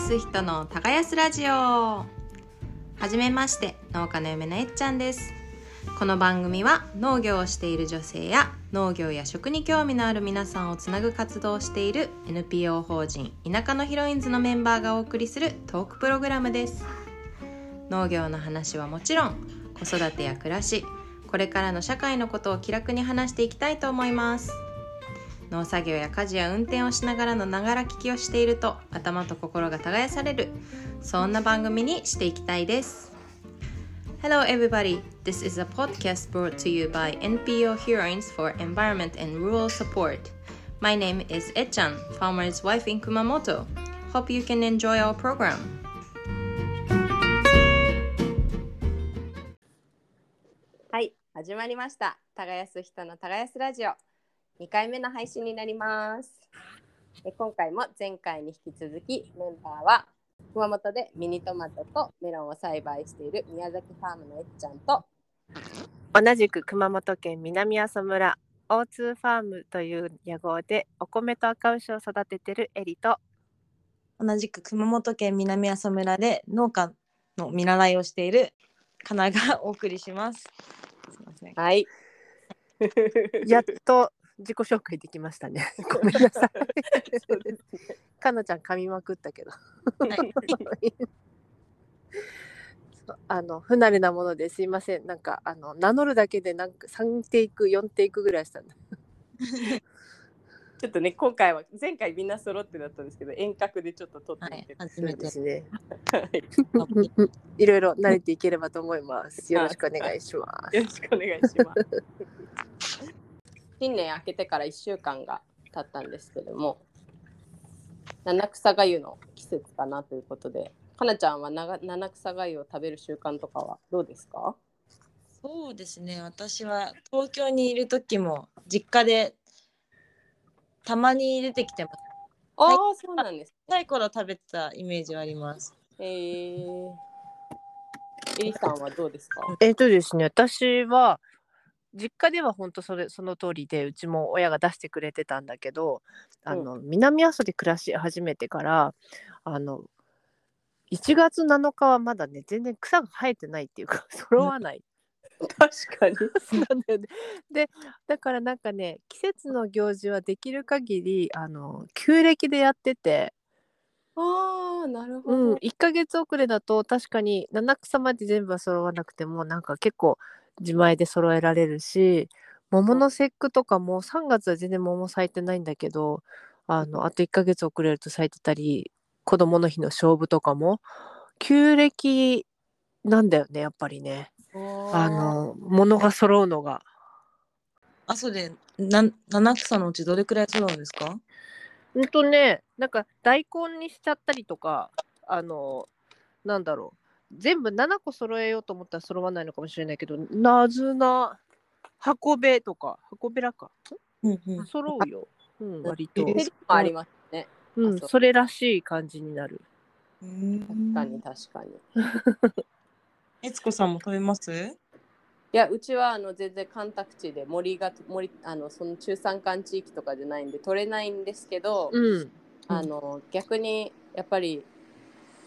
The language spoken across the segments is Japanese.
す人の耕すラジオ。はじめまして農家の嫁のえっちゃんです。この番組は農業をしている女性や農業や食に興味のある皆さんをつなぐ活動をしている NPO 法人田舎のヒロインズのメンバーがお送りするトークプログラムです。農業の話はもちろん子育てや暮らしこれからの社会のことを気楽に話していきたいと思います。農作業や家事や運転をしながらのながら聞きをしていると頭と心が耕されるそんな番組にしていきたいです Hello everybody this is a podcast brought to you by NPO Heroines for Environment and Rural Support My name is Echan, farmer's wife in Kumamoto Hope you can enjoy our program はい始まりました耕す人の耕すラジオ2回目の配信になります。で今回も前回に引き続きメンバーは熊本でミニトマトとメロンを栽培している宮崎ファームのえっちゃんと同じく熊本県南阿蘇村 O2 ファームという屋号でお米と赤牛を育ててるエリと同じく熊本県南阿蘇村で農家の見習いをしているかながお送りします。すいません。はい。やっと自己紹介できましたね。ごめんなさい。かなちゃん噛みまくったけど。あの不慣れなものですいません。なんかあの名乗るだけでなんか3テイク4テイクぐらいしたんだ。ちょっとね今回は前回みんな揃ってだったんですけど遠隔でちょっと撮ってみて、はい初めてですね。はいいろいろ慣れていければと思います。よろしくお願いします。よろしくお願いします。新年明けてから1週間が経ったんですけども、七草がゆの季節かなということで、かなちゃんはなが七草がゆを食べる習慣とかはどうですか？そうですね。私は東京にいる時も実家でたまに出てきてます。ああ、はいそうなんです。小さい頃食べてたイメージはあります。えー、エリさんはどうですか？えっとですね、私は実家では本当それその通りでうちも親が出してくれてたんだけどあの、南阿蘇で暮らし始めてからあの1月7日はまだね全然草が生えてないっていうか 揃わない。確かに。なんだよねでだからなんかね季節の行事はできる限りあの旧暦でやってて、ああ、なるほうん、ど。1ヶ月遅れだと確かに七草まで全部は揃わなくてもなんか結構自前で揃えられるし桃の節句とかも3月は全然桃咲いてないんだけどあのあと1ヶ月遅れると咲いてたり子供の日の勝負とかも旧暦なんだよねやっぱりね。あの物が揃うのが。あ、そうで、なん七草のうちどれくらい揃うんですか？うんとねなんか大根にしちゃったりとかあのなんだろう全部7個揃えようと思ったら揃わないのかもしれないけどなずな箱べとか箱べらか？うんうん。揃うよ、うん、割と、ありますね。う。ん、それらしい感じになる。確確かに確かに。えつこさんも食べます？いやうちはあの全然干拓地で森が森あのその中山間地域とかじゃないんで取れないんですけど、うん。あの逆にやっぱり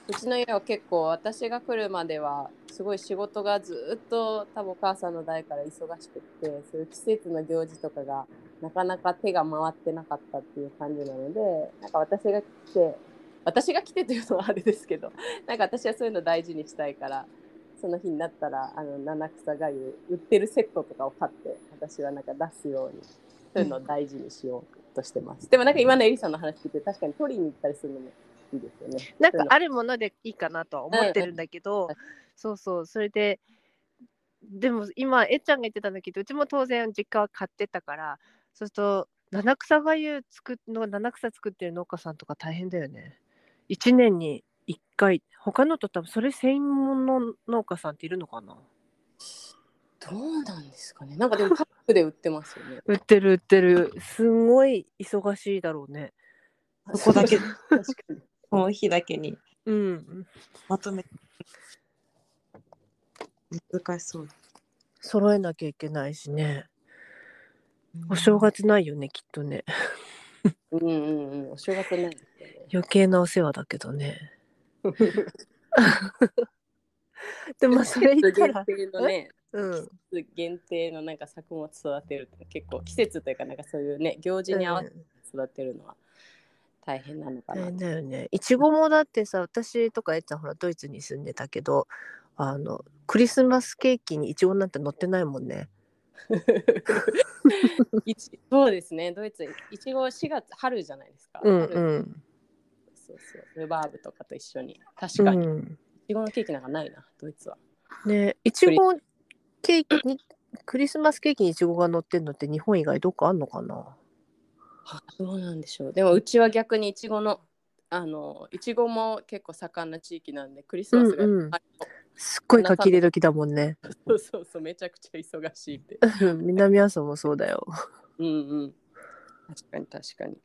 うちの家は結構私が来るまではすごい仕事がずっと多分お母さんの代から忙しくってそういう季節の行事とかがなかなか手が回ってなかったっていう感じなのでなんか私が来て私が来てというのはあれですけど なんか私はそういうの大事にしたいからその日になったらあの七草がゆ売ってるセットとかを買って私はなんか出すようにそういうのを大事にしようとしてます。でもなんか今のエリさんの話聞いて確かに取りに行ったりするのもいですよね。なんかあるものでいいかなとは思ってるんだけど、うんそうそうそれででも今えっちゃんが言ってたんだけどうちも当然実家は買ってたからそうすると七草がゆ作っの七草作ってる農家さんとか大変だよね。1年に1回他のと多分それ専門の農家さんっているのかな？どうなんですかね。なんかでもパックで売ってますよね。売ってる売ってるすんごい忙しいだろうね。そこだけ確かに。その日だけにうん。まとめ難しそう。だ。揃えなきゃいけないしね。お正月ないよねきっとね。うんうんうん。お正月ない。余計なお世話だけどね。でもそれ言ったら、限定のね、うん、限定のなんか作物育てるって結構季節というかなんかそういうね行事に合わせて育てるのは大変なのかな。だよね。いちごもだってさ、私とかえっちゃんほらドイツに住んでたけど、あのクリスマスケーキにいちごなんて乗ってないもんね。そうですねドイツいちご4月春じゃないですか。うん春うん。そうそうルバーブとかと一緒に確うかに、いん、ちごのケーキなんかないなドイツは。ねいちごケーキにクリスマスケーキにいちごが乗ってんのって日本以外どっかあんのかな？あどうなんでしょうでもうちは逆にいちごのあのいちごも結構盛んな地域なんでクリスマスが、うんうんあすっごい書き入れ時だもんね。そうそうそうめちゃくちゃ忙しいって。南阿蘇もそうだよ。うんうん。確かに確かに。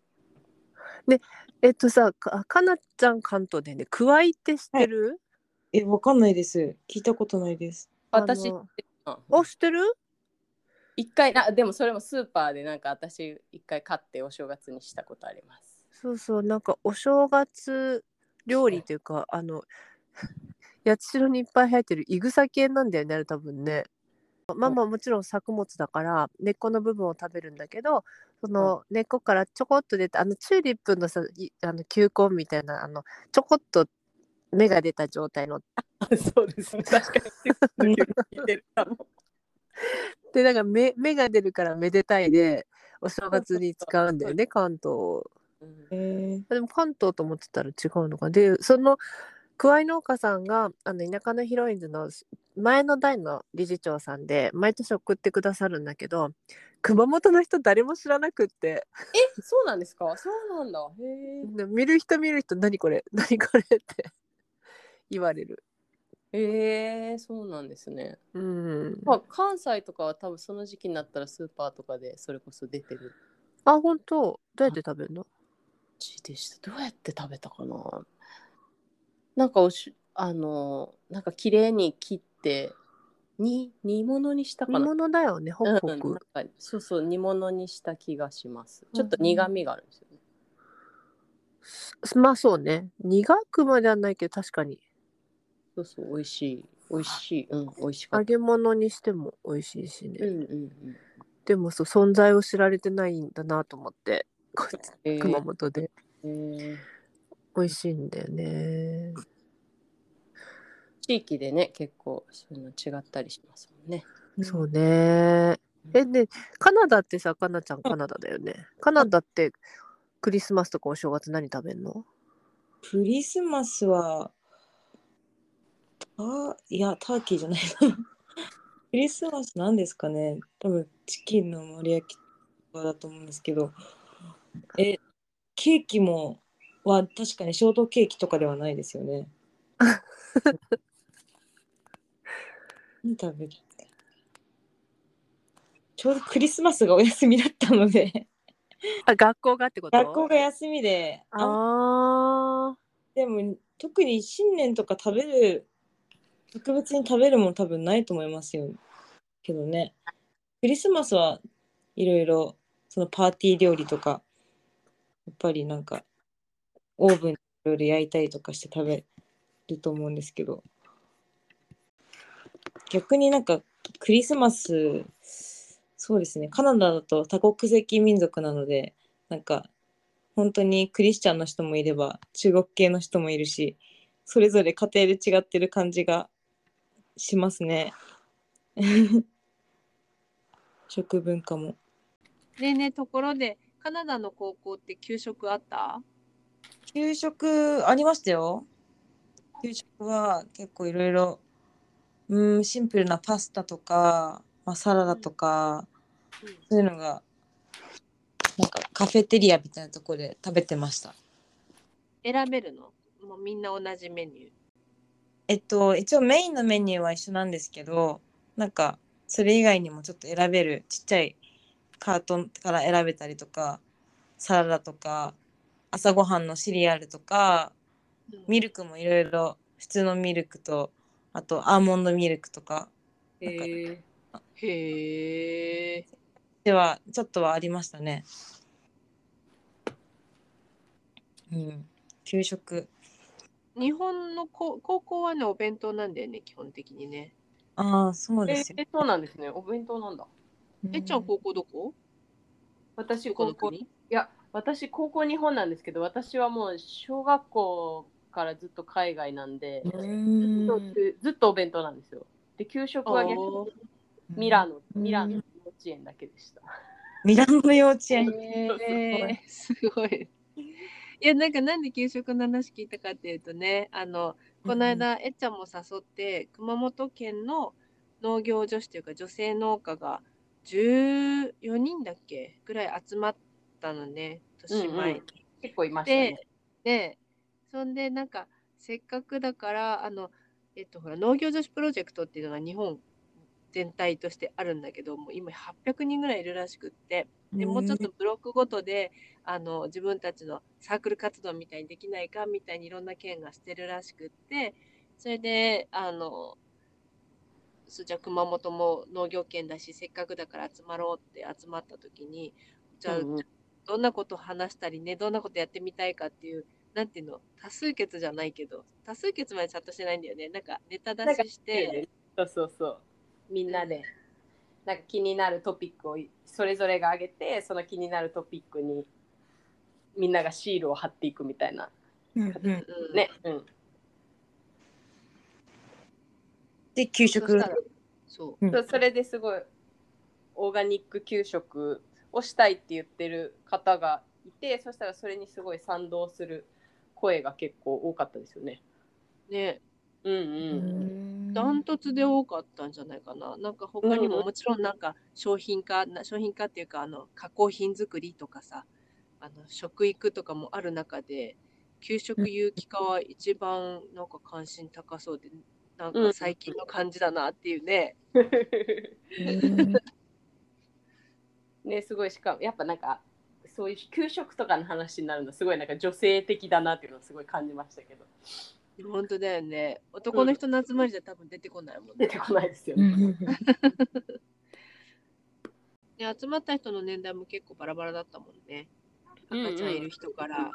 えっとさ、かかなちゃん関東でね、くわいって知ってる、え、わかんないです。聞いたことないです。私うんお、知ってる？一回あでもそれもスーパーでなんか私一回買ってお正月にしたことあります。そうそう、なんかお正月料理というか、あの、八代にいっぱい生えてるいぐさ系なんだよね、多分ね。まあまあもちろん作物だから根っこの部分を食べるんだけどその根っこからちょこっと出たあのチューリップのさいあの球根みたいなあのちょこっと芽が出た状態のあ そうですね確かに。聞いてるかも。でなんか芽芽が出るからめでたいでお正月に使うんだよね関東でも関東と思ってたら違うのかでその桑井農家さんがあの田舎のヒロインズの前の代の理事長さんで毎年送ってくださるんだけど熊本の人誰も知らなくって。えそうなんですか？そうなんだ。へえ。で見る人見る人何これ何これって言われるえー、そうなんですね。うん。まあ関西とかは多分その時期になったらスーパーとかでそれこそ出てる。あ本当？どうやって食べるの？ちでした。どうやって食べたかな？なんかおしあのなんか綺麗に切ってに煮物にしたかな？煮物だよねホクホうん、ク、なんかそうそう煮物にした気がします。ちょっと苦味があるんですよね、すまあそうね。苦くまではないけど確かにそうそう美味しい。美味しい。うん美味しか揚げ物にしても美味しいしね、うんうんうん。でもそう存在を知られてないんだなと思ってこっちえー。熊本で。えー。美味しいんだよね。地域でね結構そういうの違ったりしますもんね。そうね。えでカナダってさカナちゃんカナダだよね。カナダってクリスマスとかお正月何食べんの？クリスマスは、あいや、ターキーじゃない。な。クリスマスなんですかね。多分チキンの丸焼きとかだと思うんですけど、え、ケーキもは確かにショートケーキとかではないですよね。何食べる？ちょうどクリスマスがお休みだったので、あ学校がってこと？学校が休みで、ああでも特に新年とか食べる特別に食べるもの多分ないと思いますよ。けどね。クリスマスはいろいろそのパーティー料理とかやっぱりなんかオーブンでいろいろ焼いたりとかして食べると思うんですけど。逆になんかクリスマスそうですね。カナダだと多国籍民族なのでなんか本当にクリスチャンの人もいれば中国系の人もいるしそれぞれ家庭で違ってる感じがしますね。食文化も。ねえねえところでカナダの高校って給食あった？給食ありましたよ。給食は結構いろいろ。うんシンプルなパスタとか、まあ、サラダとか、そういうのがなんかカフェテリアみたいなところで食べてました。選べるの？もうみんな同じメニューえっと一応メインのメニューは一緒なんですけどなんかそれ以外にもちょっと選べるちっちゃいカートンから選べたりとかサラダとか朝ごはんのシリアルとかミルクもいろいろ普通のミルクとあとアーモンドミルクとかへえではちょっとはありましたね。うん、給食日本のこ高校はね、お弁当なんだよね、基本的にね。ああ、そうえですよ。ーそうなんですね。お弁当なんだ。えっちゃん、高校どこ？私、どこ高校、いや、私、高校日本なんですけど、私はもう小学校からずっと海外なんで、うずっんとずっとお弁当なんですよ。で、給食は逆おにミラノ、うんミラノ幼稚園だけでした。ミラノ幼稚園。えー、すごい。いや、なんかなんで給食の話聞いたかっていうとね、あの、この間、えっちゃんも誘って、熊本県の農業女子というか女性農家が14人だっけぐらい集まったのね、年前に。結構いましたねで。、で、そんでなんか、せっかくだから、あの、えっと、ほら、農業女子プロジェクトっていうのが日本全体としてあるんだけど、もう今800人ぐらいいるらしくって、でもうちょっとブロックごとであの自分たちのサークル活動みたいにできないかみたいにいろんな県がしてるらしくってそれであのそうじゃあ熊本も農業県だしせっかくだから集まろうって集まった時にじゃあどんなことを話したりねどんなことやってみたいかっていうなんていうの多数決じゃないけど多数決までちゃんとしてないんだよねなんかネタ出しして。そうそうそう。みんなで、なんか気になるトピックをそれぞれが挙げて、その気になるトピックにみんながシールを貼っていくみたいな。うんうんうんね。うん。で、給食そううんそうそれですごいオーガニック給食をしたいって言ってる方がいてそしたらそれにすごい賛同する声が結構多かったですよね。ねうんうん。ダントツで多かったんじゃないかな。なんか他にももちろんなんか商品化、な商品化っていうかあの加工品作りとかさ、あの食育とかもある中で、給食有機化は一番なんか関心高そうで、なんか最近の感じだなっていうね。ねすごいしかもやっぱなんかそういう給食とかの話になるのすごいなんか女性的だなっていうのをすごい感じましたけど本当だよね。男の人の集まりじゃ多分出てこないもんね。出てこないですよね。うんで集まった人の年代も結構バラバラだったもんね。赤ちゃんいる人から、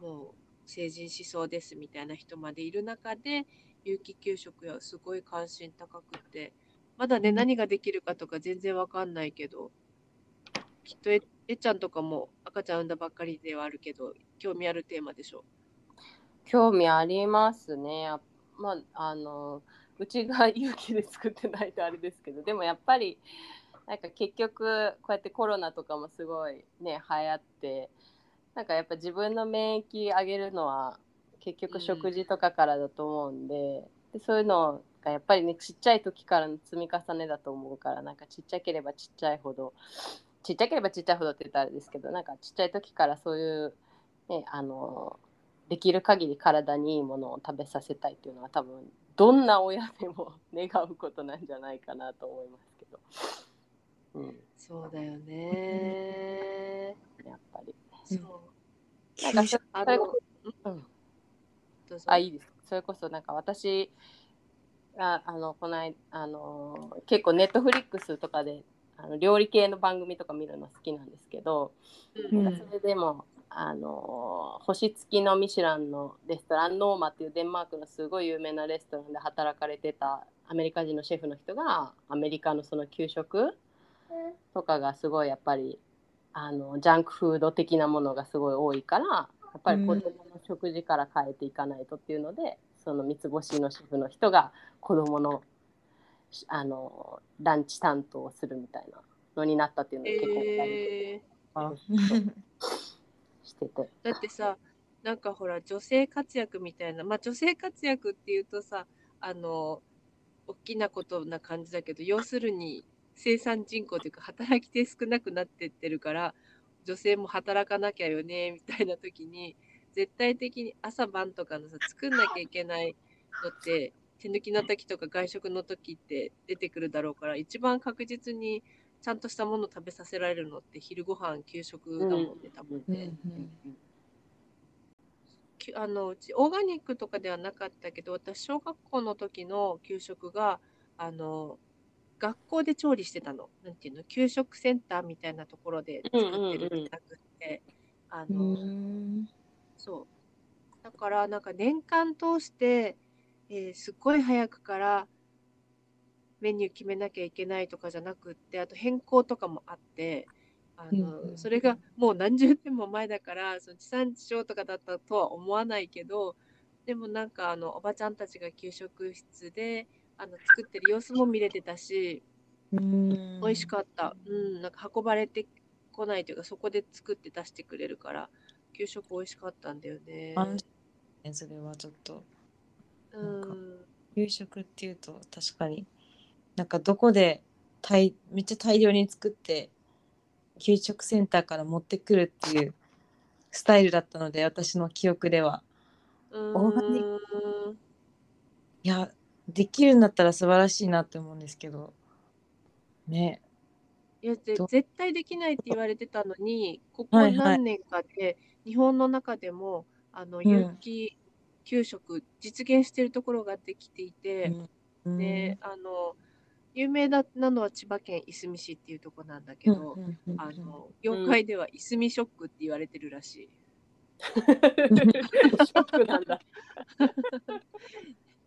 もう成人しそうですみたいな人までいる中で、有機給食やすごい関心高くて、まだね、何ができるかとか全然わかんないけど、きっとええっちゃんとかも赤ちゃん産んだばっかりではあるけど、興味あるテーマでしょ。興味ありますね。まああのうちが勇気で作ってないとあれですけどでもやっぱりなんか結局こうやってコロナとかもすごいね流行ってなんかやっぱ自分の免疫上げるのは結局食事とかからだと思うんで,、でそういうのがやっぱりねちっちゃい時からの積み重ねだと思うからなんかちっちゃければちっちゃいほどちっちゃければちっちゃいほどって言ったらあれですけどなんかちっちゃい時からそういうねあのできる限り体にいいものを食べさせたいっていうのは多分どんな親でも 願うことなんじゃないかなと思いますけど、うん、そうだよね。やっぱり。そう。なんかあいいですそれこそなんか私ああのこの間あの結構ネットフリックスとかであの料理系の番組とか見るの好きなんですけど、うん。なんかそれでもあの星付きのミシュランのレストランノーマっていうデンマークのすごい有名なレストランで働かれてたアメリカ人のシェフの人がアメリカのその給食とかがすごいやっぱりあのジャンクフード的なものがすごい多いからやっぱり子供の食事から変えていかないとっていうので、その三つ星のシェフの人が子供のしあのランチ担当をするみたいなのになったっていうので結構えしてて。だってさなんかほら女性活躍みたいなまあ女性活躍っていうとさあの大きなことな感じだけど要するに生産人口というか働き手少なくなってってるから女性も働かなきゃよねみたいな時に絶対的に朝晩とかのさ作んなきゃいけないのって手抜きの時とか外食の時って出てくるだろうから一番確実にちゃんとしたものを食べさせられるのって昼ご飯給食だもんね、多分ね。きあのうちオーガニックとかではなかったけど私小学校の時の給食があの学校で調理してたの。なんていうの？給食センターみたいなところで作ってるんじゃなくて、あの、そう。だからなんか年間通して、えーすっごい早くからメニュー決めなきゃいけないとかじゃなくってあと変更とかもあってあの、それがもう何十年も前だからその地産地消とかだったとは思わないけどでもなんかあのおばちゃんたちが給食室であの作ってる様子も見れてたしうん。美味しかった、うん、なんか運ばれてこないというかそこで作って出してくれるから給食美味しかったんだよね。それはちょっと。うん。給食っていうと確かになんかどこで大めっちゃ大量に作って給食センターから持ってくるっていうスタイルだったので私の記憶では。うオーガニッーん。いやできるんだったら素晴らしいなって思うんですけど。ね。いや絶対できないって言われてたのにここはい。はい何年かで日本の中でもあのん。有機給食実現しているところができていて、うん。であの有名だなのは千葉県いすみ市っていうところなんだけど、うんうんうんあの業界ではいすみショックって言われてるらしい。ショックなんだ。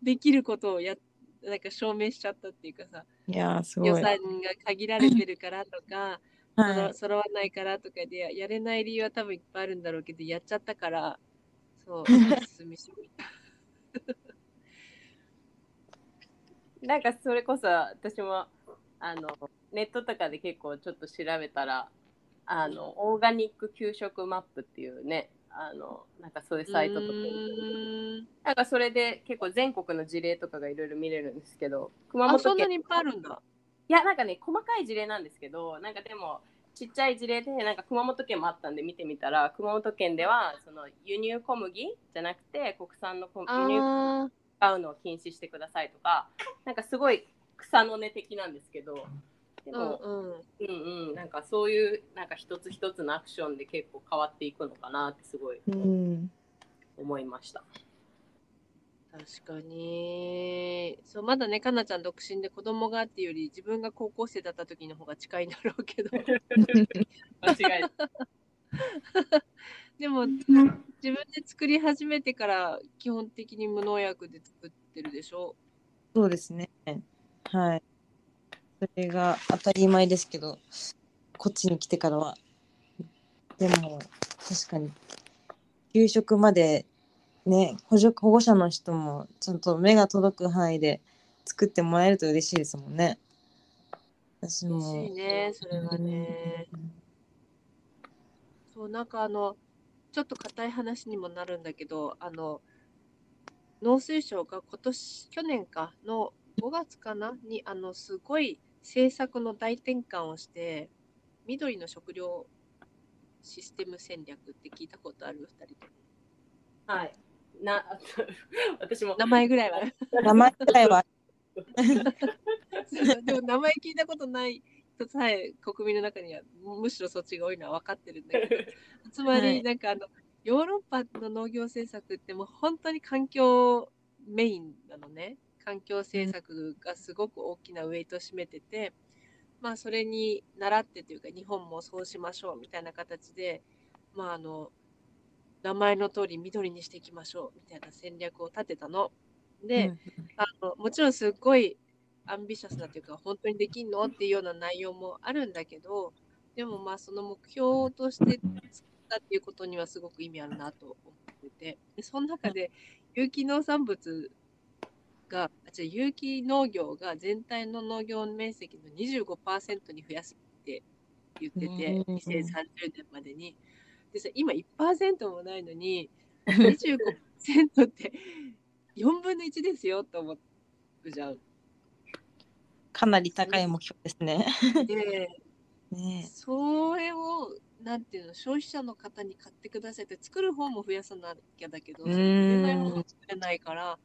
できることをやなんか証明しちゃったっていうかさいやーすごい予算が限られてるからとか はい揃揃わないからとかでやれない理由は多分いっぱいあるんだろうけどやっちゃったからそう進みしなんかそれこそ私もあのネットとかで結構ちょっと調べたらあのオーガニック給食マップっていうねあのなんかそういうサイトとか。なんかそれで結構全国の事例とかがいろいろ見れるんですけど熊本県。あそんなにいっぱいあるんだ。いやなんかね細かい事例なんですけどなんかでもちっちゃい事例でなんか熊本県もあったんで見てみたら熊本県ではその輸入小麦じゃなくて国産の小輸入あー買うのを禁止してくださいとかなんかすごい草の根的なんですけどでも、うんうんうんうん、なんかそういうなんか一つ一つのアクションで結構変わっていくのかなってすごいうん思いました。確かにそうまだねかなちゃん独身で子供がっていうより自分が高校生だった時の方が近いんだろうけど 間違いない。でも自分で作り始めてから基本的に無農薬で作ってるでしょ？そうですね。はい。それが当たり前ですけどこっちに来てからは。でも確かに給食までね補助保護者の人もちゃんと目が届く範囲で作ってもらえると嬉しいですもんね。私嬉もしいねそれはね。そうなんかあのちょっと硬い話にもなるんだけどあの農水省が今年去年かの5月かなにあのすごい政策の大転換をして緑の食料システム戦略って聞いたことある？2人とも。はい。な 私も。名前ぐらいは。名前自体は。でも名前聞いたことない人さえ国民の中にはむしろそっちが多いのは分かってるんだけど。つまはい。りなんかあのヨーロッパの農業政策ってもう本当に環境メインなのね。環境政策がすごく大きなウェイトを占めてて、まあそれに倣ってというか日本もそうしましょうみたいな形でまああの名前の通り緑にしていきましょうみたいな戦略を立てたの。で、うん。あのもちろんすっごいアンビシャスなというか本当にできんの？っていうような内容もあるんだけどでもまあその目標として作ったっていうことにはすごく意味あるなと思っててでその中で有機農産物が有機農業が全体の農業面積の25%に増やすって言っててうん。2030年までに。でさ今1%もないのに25%って4分の1ですよと思うじゃん。かなり高い目標ですね。で ねそれをなんていうの消費者の方に買ってくださいって作る方も増やさなきゃだけどうーんそれ売れないもの作れないから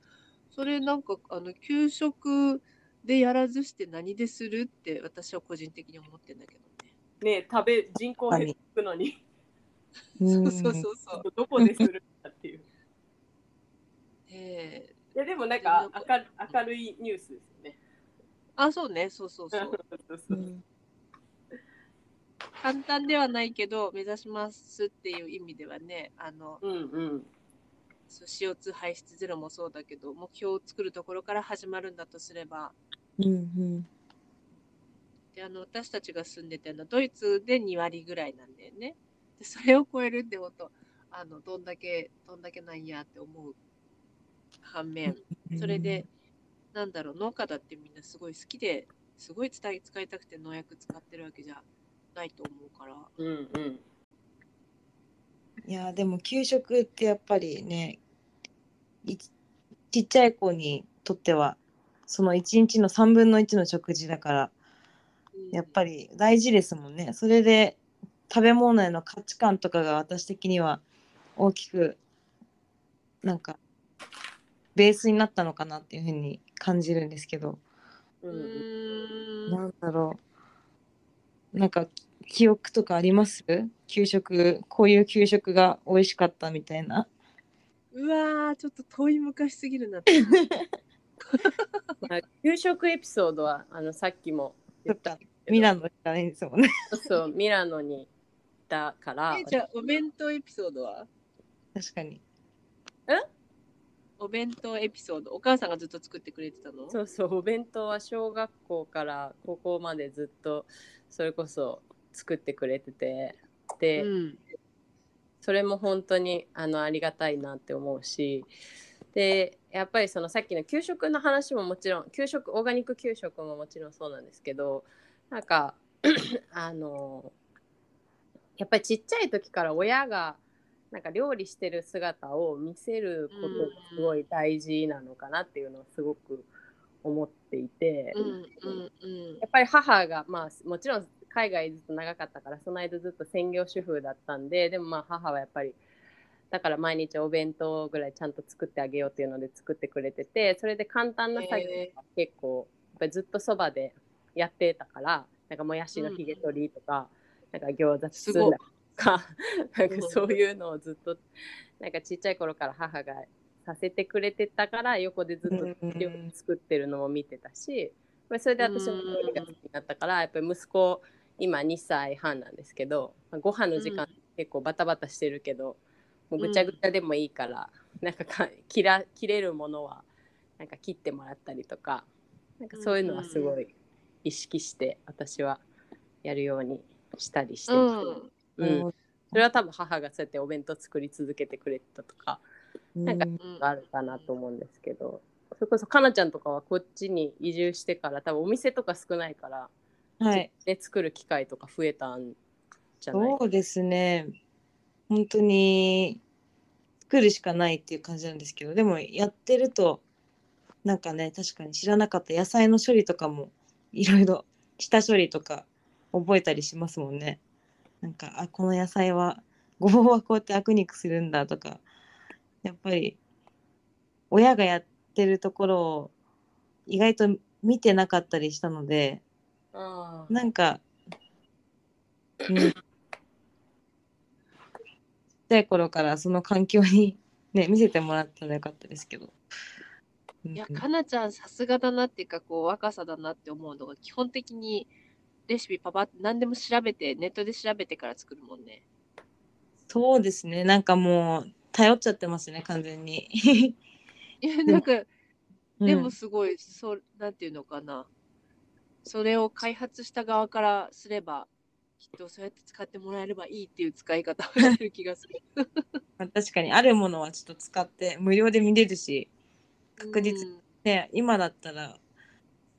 それなんかあの給食でやらずして何でするって私は個人的に思ってんだけどね。ね食べ人口減っていくのにそうそうそうそう。どこでするんだっていう。ええいやでもなんか明る明るいニュースですよね。あそうねそうそうそう。簡単ではないけど目指しますっていう意味ではねあのうんうん。そう CO2 排出ゼロもそうだけど目標を作るところから始まるんだとすればうんうんであの私たちが住んでてあのドイツで2割ぐらいなんだよね。でそれを超えるってことあのどんだけどんだけなんやって思う反面それで、なんだろう農家だってみんなすごい好きですごい使い使いたくて農薬使ってるわけじゃないと思うから。うんうんいやでも給食ってやっぱりねいちっちゃい子にとってはその1日の3分の1の食事だからやっぱり大事ですもんね。それで食べ物への価値観とかが私的には大きくなんかベースになったのかなっていうふうに感じるんですけど。ううん。なんだろう。なんか記憶とかあります？給食こういう給食が美味しかったみたいな。うわーちょっと遠い昔すぎるな。って。まあ給食エピソードはあのさっきも言った。ミラノじゃないんですもんね。そうミラノにいたから。えじゃあお弁当エピソードは？確かに。お弁当エピソード。お母さんがずっと作ってくれてたの？そうそうお弁当は小学校から高校までずっとそれこそ作ってくれてて。で、うん。それも本当にあのありがたいなって思うし。でやっぱりそのさっきの給食の話ももちろん給食オーガニック給食ももちろんそうなんですけどなんか あのやっぱりちっちゃい時から親がなんか料理してる姿を見せることがすごい大事なのかなっていうのをすごく思っていて、うんうんうんやっぱり母がまあもちろん海外ずっと長かったからその間ずっと専業主婦だったんででもまあ母はやっぱりだから毎日お弁当ぐらいちゃんと作ってあげようっていうので作ってくれててそれで簡単な作業が結構やっぱりずっとそばでやってたからなんかもやしのひげ取りとか、なんか餃子包んだかなんかそういうのをずっとなんかちっちゃい頃から母がさせてくれてたから横でずっと料理作ってるのも見てたし、まあそれで私も料理が好きになったからやっぱり息子今2歳半なんですけどまあご飯の時間結構バタバタしてるけど、もうぐちゃぐちゃでもいいから、なんかか切ら切れるものはなんか切ってもらったりとかなんかそういうのはすごい意識して私はやるようにしたりしてます、うんそれは多分母がそうやってお弁当作り続けてくれてたとかなんかうんがあるかなと思うんですけど、それこそかなちゃんとかはこっちに移住してから多分お店とか少ないから、はい。で作る機会とか増えたんじゃない？そうですね。本当に作るしかないっていう感じなんですけど、でもやってると、なんかね、確かに知らなかった野菜の処理とかもいろいろ下処理とか覚えたりしますもんね。なんか、あ、この野菜は、ごぼうはこうやってアク肉するんだとか、やっぱり親がやってるところを意外と見てなかったりしたので、あなんか、うん、ちっちゃい頃からその環境に ね、見せてもらったらよかったですけど。うん。いや、かなちゃんさすがだなっていうか、こう、若さだなって思うのが、基本的にレシピパパって何でも調べて、ネットで調べてから作るもんね。そうですね、なんかもう、頼っちゃってますね、完全に。いや、なんか、うんでもすごい、そう、なんていうのかな。それを開発した側からすれば、きっとそうやって使ってもらえればいいっていう使い方をしてる気がする。まあ確かにあるものはちょっと使って無料で見れるし、確実うんね、今だったら、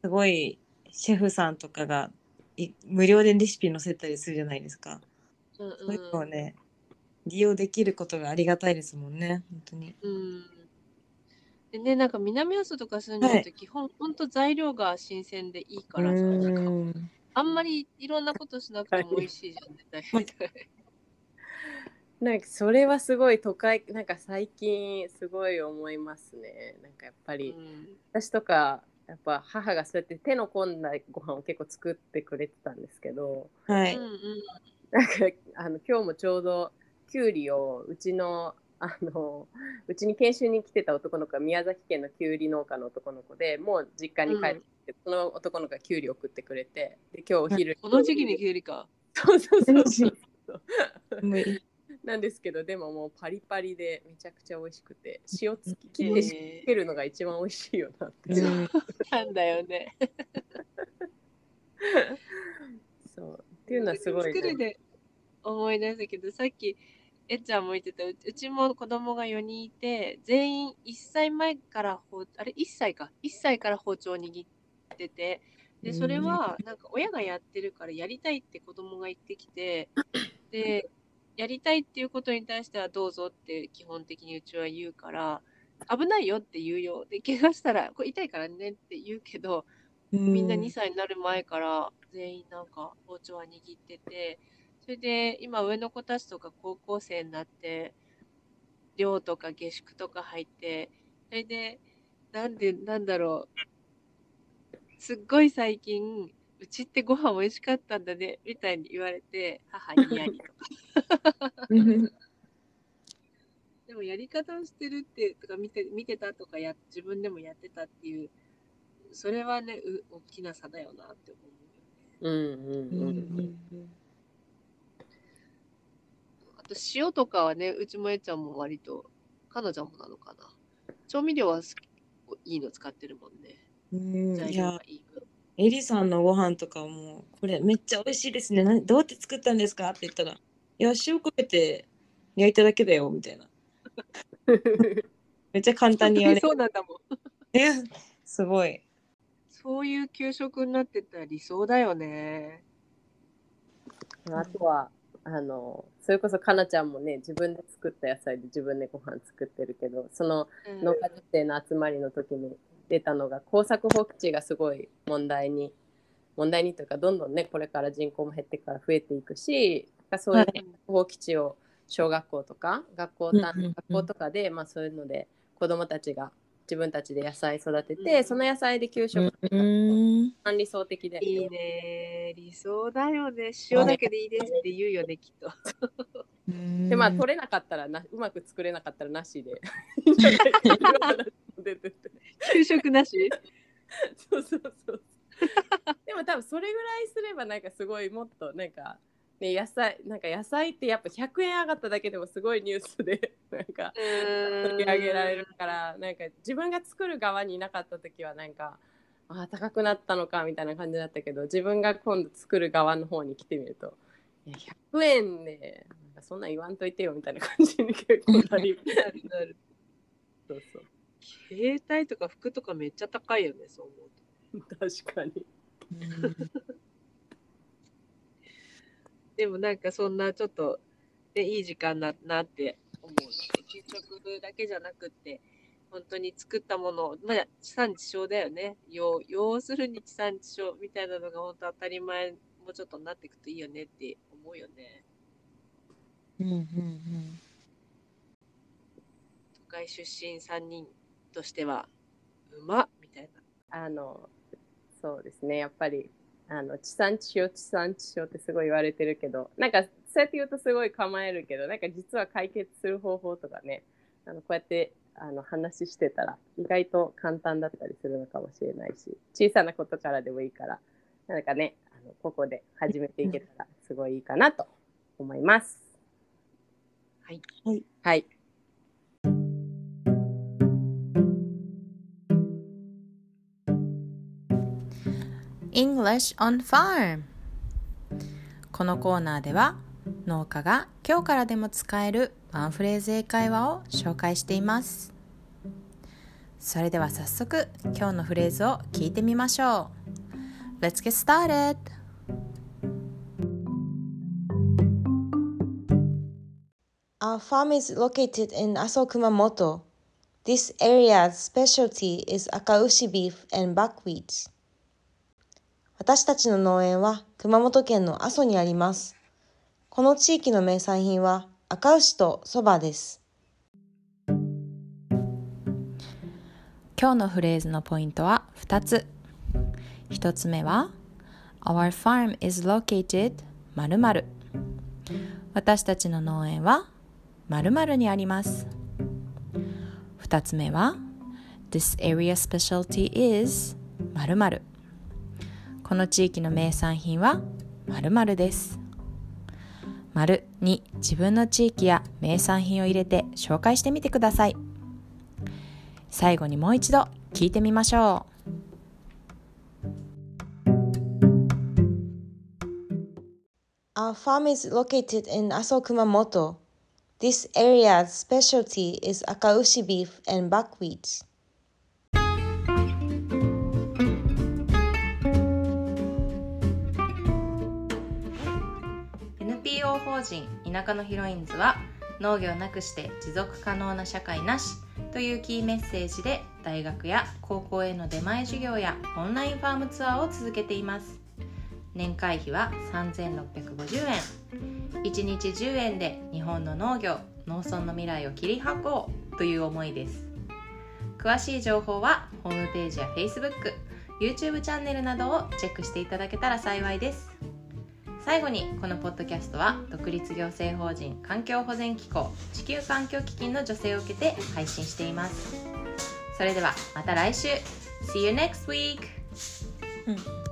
すごいシェフさんとかがい無料でレシピ載せたりするじゃないですか。うんそういうのをね、利用できることがありがたいですもんね、本当に。うん。でね、なんか南阿蘇とか住んでると、基本、ほんと材料が新鮮でいいからさ、なんかうんあんまりいろんなことしなくても美味しいじゃん、絶対。みたいなんかそれはすごい都会なんか最近すごい思いますねなんかやっぱり、うん私とかやっぱ母がそうやって手の込んだご飯を結構作ってくれてたんですけどはい。うんうんなんかあの今日もちょうどきゅうりをうちのあのうちに研修に来てた男の子が宮崎県のきゅうり農家の男の子でもう実家に帰ってきて、その男の子がきゅうり送ってくれてで今日お昼この時期にきゅうりか。そうそうそうそうなんですけどでももうパリパリでめちゃくちゃ美味しくて塩つき切ってつけるのが一番美味しいよなって、うんなんだよね。そうっていうのはすごい、作るで思い出したけど、さっき、えっちゃんも言ってた、ううちも子供が4人いて、全員1歳前から包、あれ ?1 歳か。1歳から包丁を握ってて、で、それは、なんか親がやってるからやりたいって子供が言ってきて、で、やりたいっていうことに対してはどうぞって基本的にうちは言うから、危ないよって言うよ。で、怪我したら、これ痛いからねって言うけど、みんな2歳になる前から全員なんか包丁は握ってて、それで今上の子たちとか高校生になって、寮とか下宿とか入って、それで、なんで、なんだろう、すっごい最近、うちってご飯美味しかったんだね、みたいに言われて、母にやりとか。うんでもやり方をしてるって、とか見て見てたとかや、自分でもやってたっていう、それはね、う大きな差だよなって思うよね。うんうんうんあと塩とかはね、うちもえちゃんも割と、彼女もなのかな。調味料は好きいいの使ってるもんね。うん材料がいい分。エリさんのご飯とかもこれめっちゃ美味しいですね。などうやって作ったんですか？って言ったらいや塩かけて焼いただけだよみたいな。めっちゃ簡単に言われそうなんだもん。え すごい。そういう給食になってたら理想だよね。あとはあのそれこそかなちゃんもね自分で作った野菜で自分でご飯作ってるけどそのうん。農家女性の集まりの時に出たのが耕作放棄地がすごい問題に問題にというかどんどんねこれから人口も減ってから増えていくしそういうはい放棄地を小学校とか学校学校とかで、まあ、そういうので子どもたちが自分たちで野菜育てうて、んその野菜で給食うん一番理想的で、いいね。理想だよね。塩だけでいいですって言うよね、きっと。でまあ取れなかったらなうまく作れなかったらなしで 給食なし？そうそうそう。でも多分それぐらいすればなんかすごいもっとなんかね野菜なんか野菜ってやっぱ100円上がっただけでもすごいニュースで なんか取り上げられるからなんか自分が作る側にいなかった時はなんかあー高くなったのかみたいな感じだったけど自分が今度作る側の方に来てみるといや100円でなんかそんなん言わんといてよみたいな感じに結構なりそうそう携帯とか服とかめっちゃ高いよね、そう思うと。確かにでもなんかそんなちょっと、ね、いい時間だなって思うので、給食だけじゃなくって、本当に作ったもの、まあ、地産地消だよね。要要するに地産地消みたいなのが本当当たり前、もうちょっとなっていくといいよねって思うよね。うんうん都会出身3人としては、うまっみたいな。あのそうですねやっぱりあの地産地消地産地消ってすごい言われてるけどなんかそうやって言うとすごい構えるけどなんか実は解決する方法とかねあのこうやってあの話してたら意外と簡単だったりするのかもしれないし小さなことからでもいいからなんかねあのここで始めていけたらすごいいいかなと思います。はい。はい。はい。English on Farm このコーナーでは農家が今日からでも使えるワンフレーズ英会話を紹介していますそれでは早速今日のフレーズを聞いてみましょう Let's get started! Our farm is located in Aso Kumamoto. This area's specialty is akaushi beef and buckwheat. 私たちの農園は熊本県の阿蘇にあります。この地域の名産品は赤牛とそばです。今日のフレーズのポイントは2つ1つ目は Our farm is located 〇〇私たちの農園は〇〇にあります2つ目は This area specialty is 〇〇この地域の名産品は〇〇です丸に自分の地域や名産品を入れて紹介してみてください最後にもう一度聞いてみましょう Our farm is located in Aso Kumamoto. This area's specialty is akaushi beef and buckwheat. 法人田舎のヒロインズは農業なくして持続可能な社会なしというキーメッセージで大学や高校への出前授業やオンラインファームツアーを続けています。年会費は3650円。1日10円で日本の農業農村の未来を切り開こうという思いです。詳しい情報はホームページや Facebook、YouTube チャンネルなどをチェックしていただけたら幸いです。最後にこのポッドキャストは独立行政法人環境保全機構地球環境基金の助成を受けて配信しています。それではまた来週。See you next week! うん。